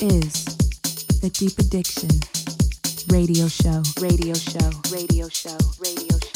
Is the Deep Addiction Radio Show. Radio Show. Radio Show. Radio Show.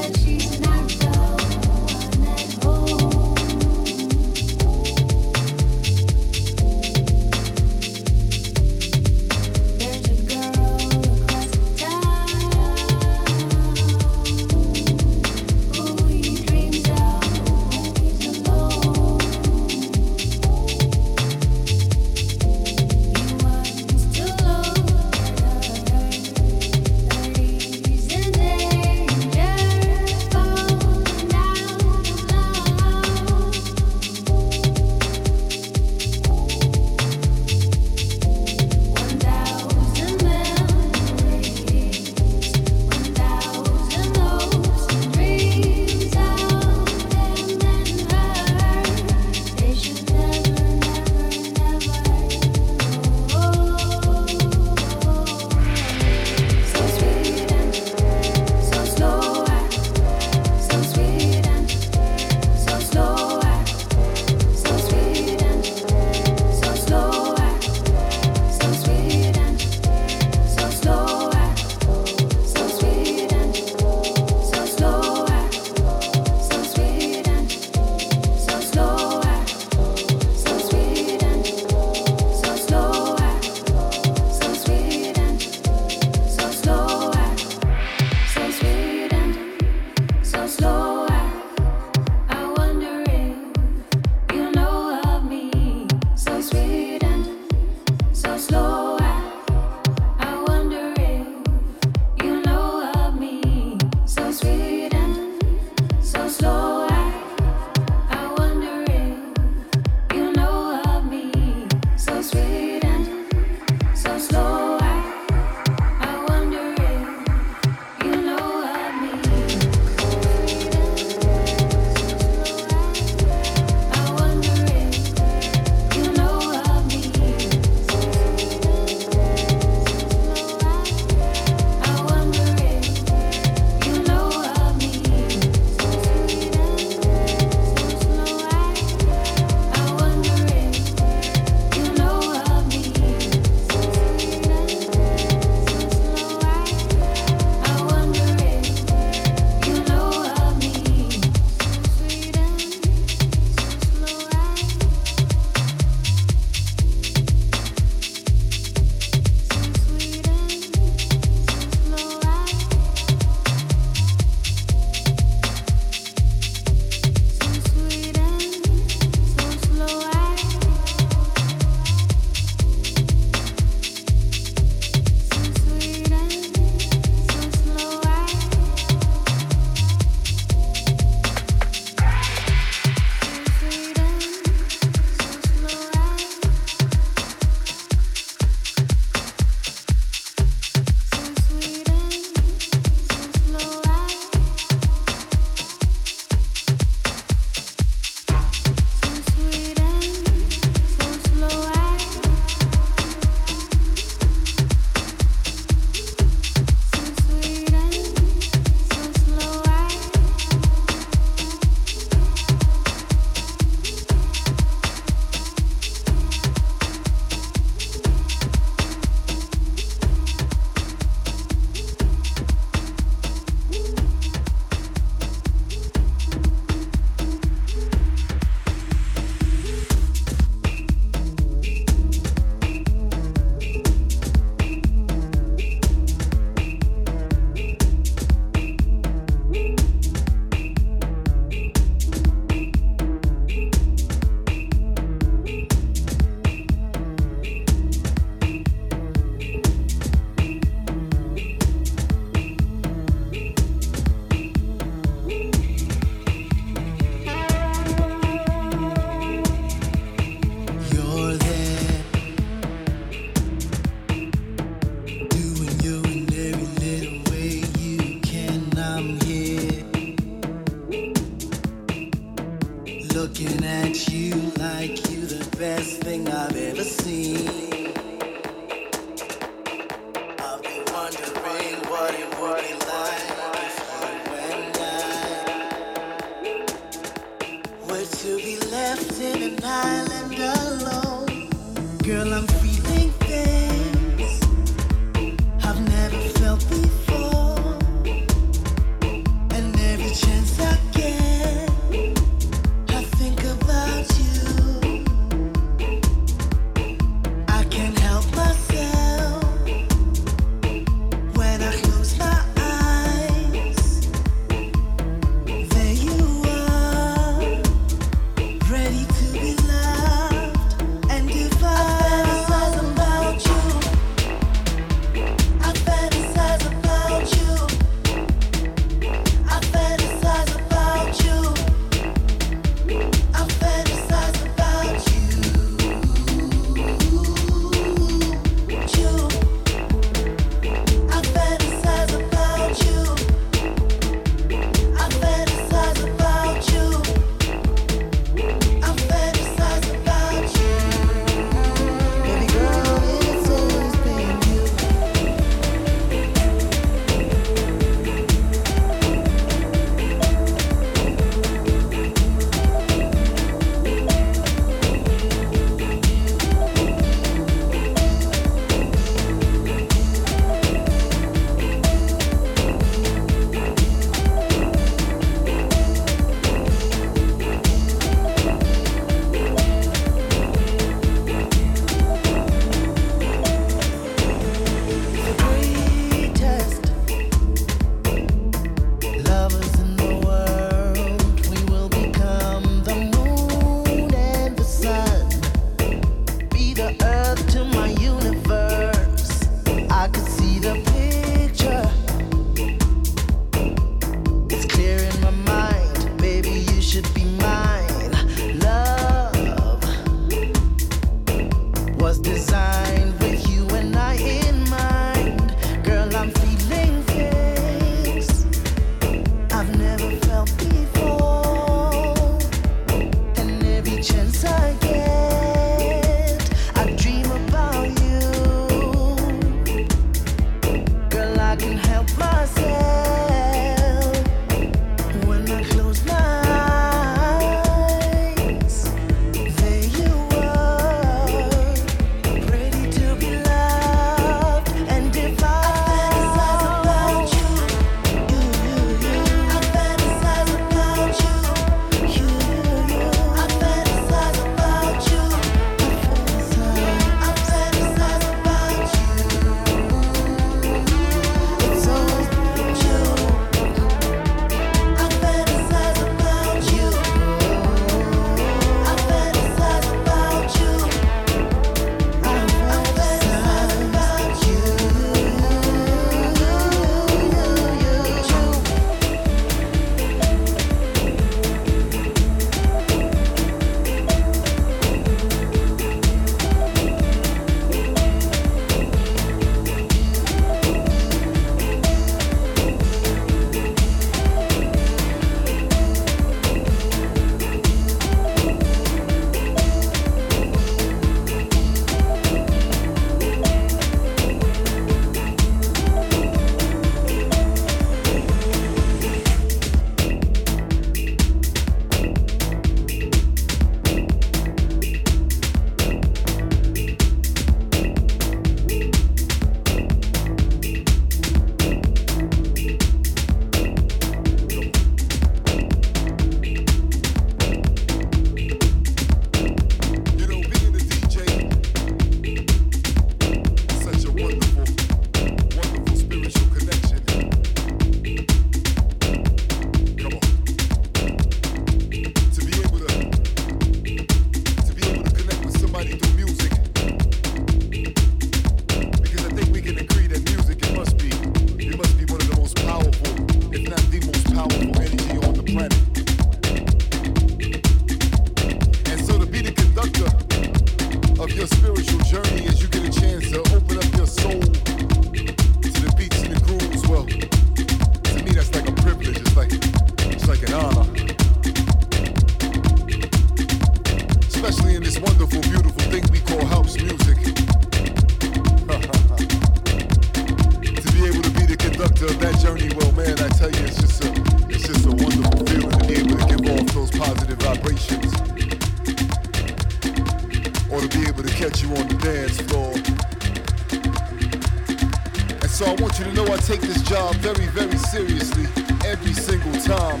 So I want you to know I take this job very, very seriously every single time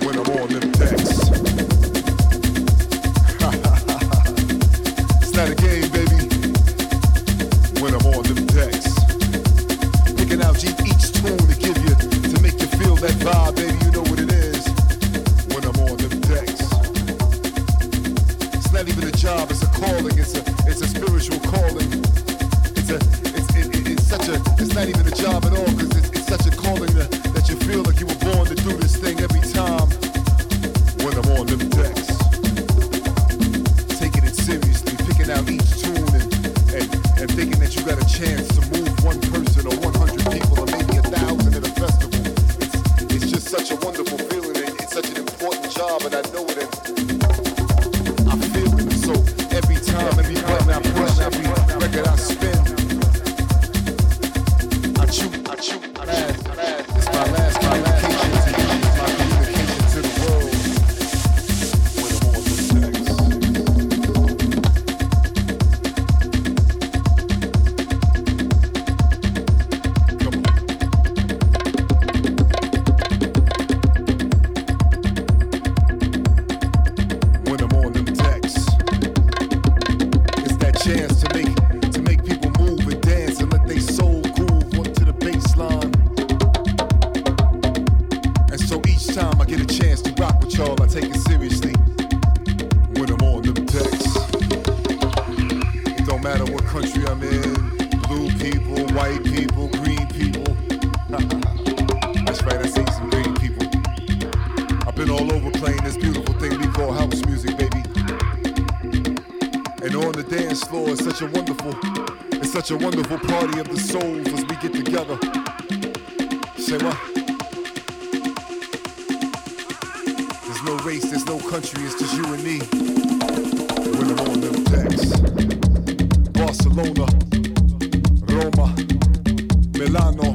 when I'm on them decks. playing this beautiful thing we call house music, baby. And on the dance floor, it's such a wonderful, it's such a wonderful party of the souls as we get together. Say what? There's no race, there's no country, it's just you and me. When I'm on them decks. Barcelona, Roma, Milano.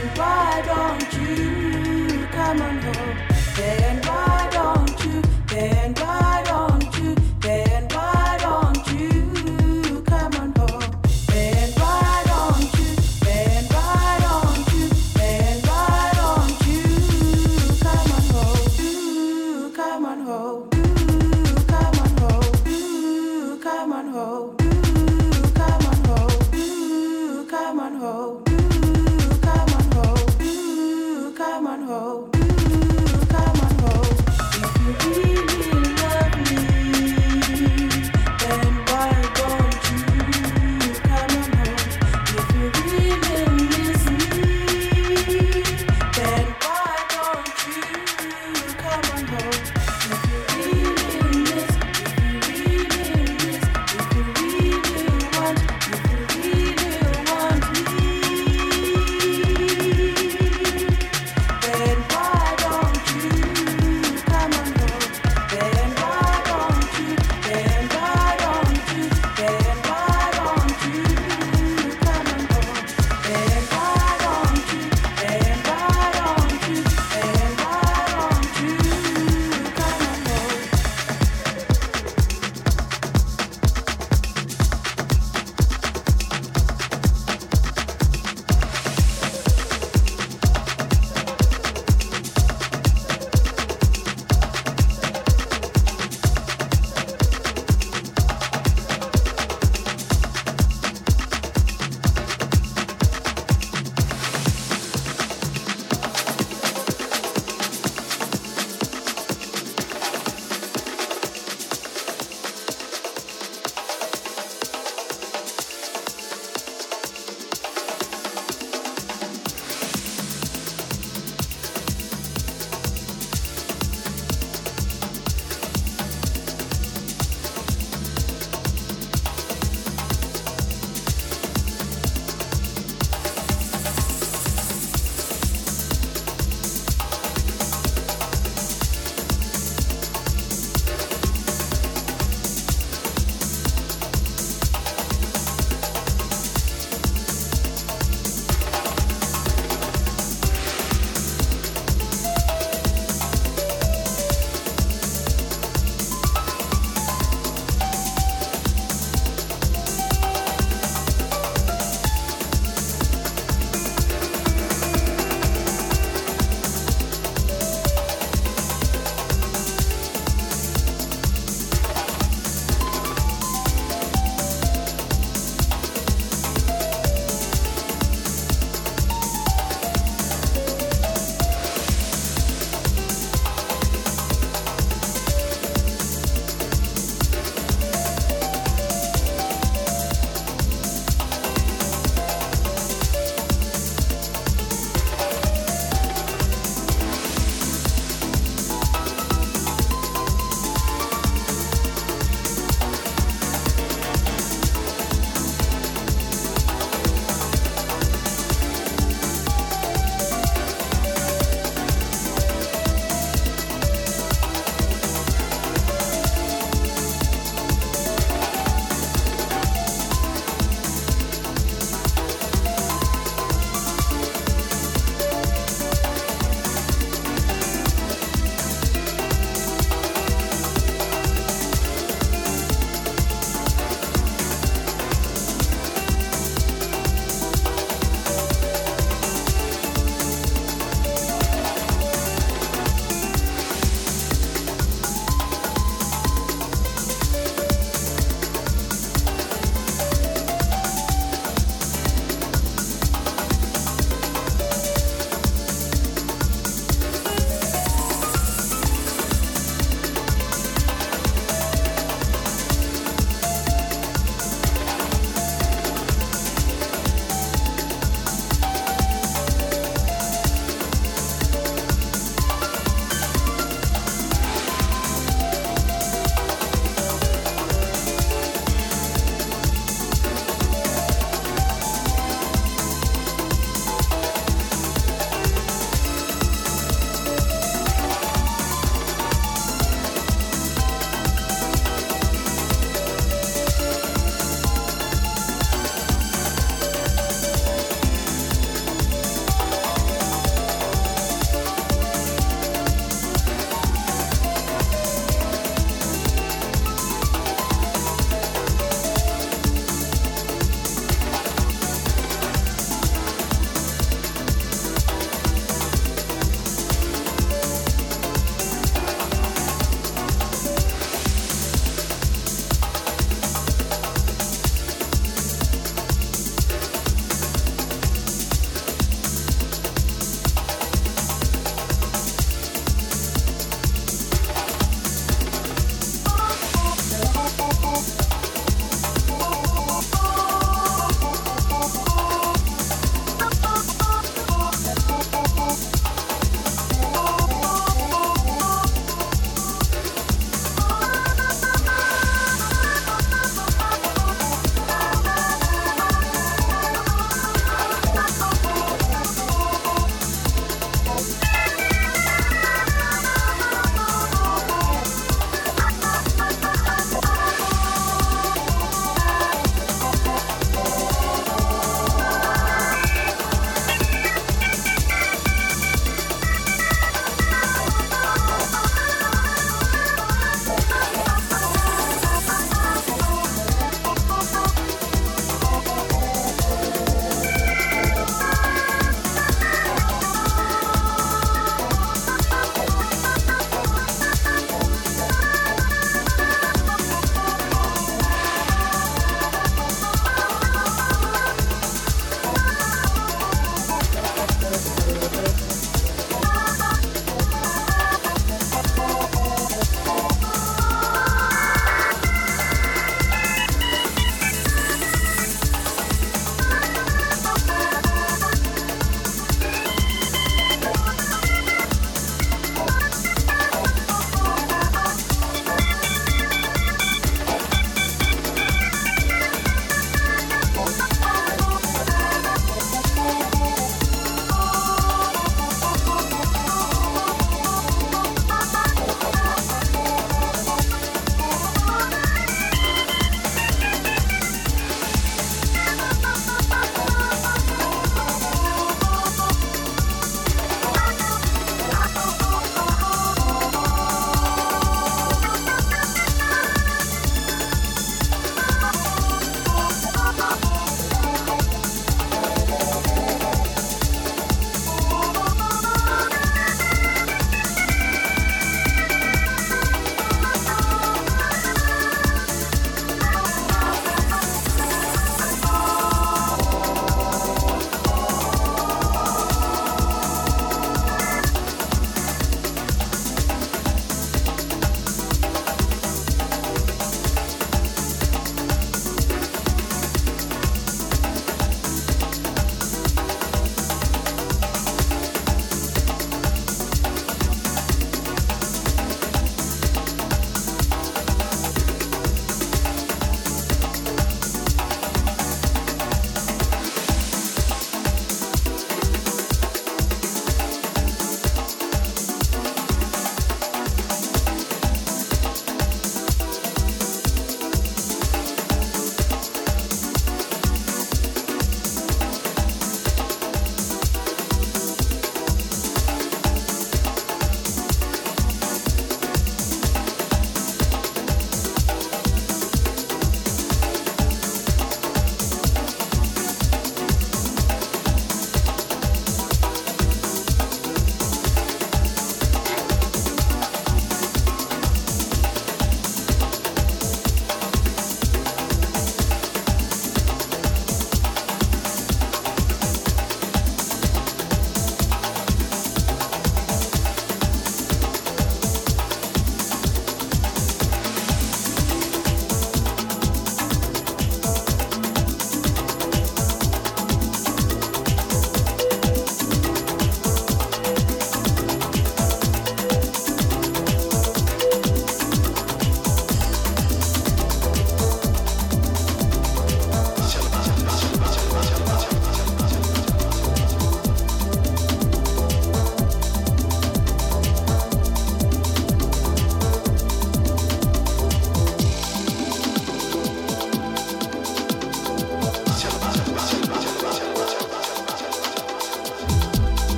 said, Why don't you?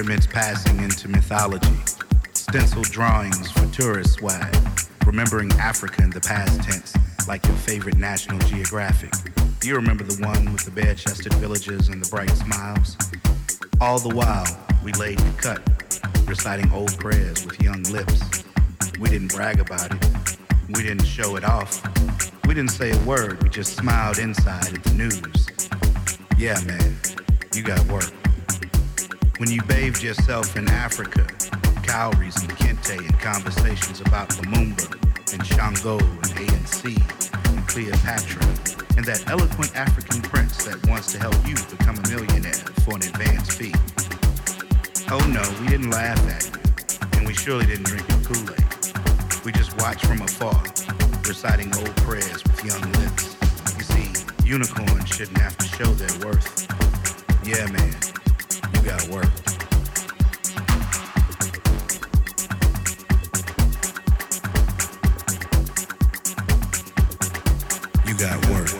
Pyramids passing into mythology, stenciled drawings for tourist swag, remembering Africa in the past tense, like your favorite National Geographic. You remember the one with the bare-chested villages and the bright smiles? All the while, we laid the cut, reciting old prayers with young lips. We didn't brag about it. We didn't show it off. We didn't say a word. We just smiled inside at the news. Yeah, man, you got work. When you bathed yourself in Africa, cowries and kente and conversations about Lumumba and Shango and ANC and Cleopatra and that eloquent African prince that wants to help you become a millionaire for an advance fee. Oh no, we didn't laugh at you, and we surely didn't drink your Kool-Aid. We just watched from afar, reciting old prayers with young lips. You see, unicorns shouldn't have to show their worth. Yeah, man, you got work. You got work.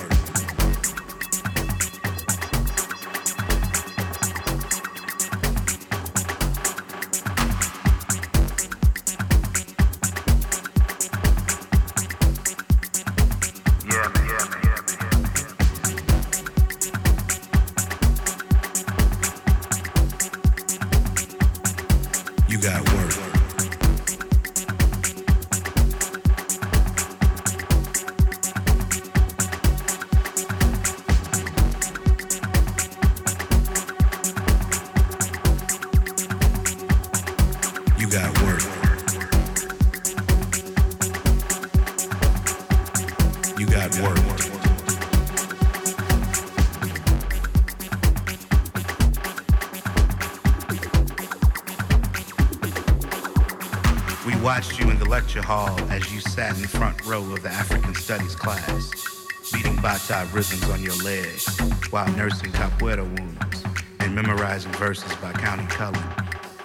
Lecture hall as you sat in the front row of the African Studies class, beating bata rhythms on your legs while nursing capoeira wounds and memorizing verses by Countee Cullen.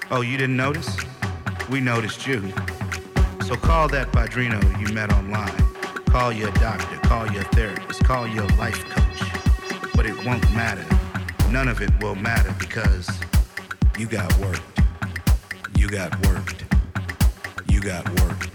Oh, you didn't notice? We noticed you. So call that padrino you met online. Call your doctor, call your therapist, call your life coach. But it won't matter. None of it will matter because you got worked. You got worked. Got worked.